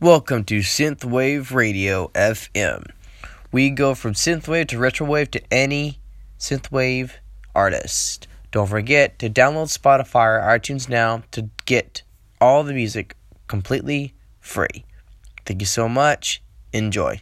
Welcome to Synthwave Radio FM. We go from synthwave to retrowave to any synthwave artist. Don't forget to download Spotify or iTunes now to get all the music completely free. Thank you so much. Enjoy.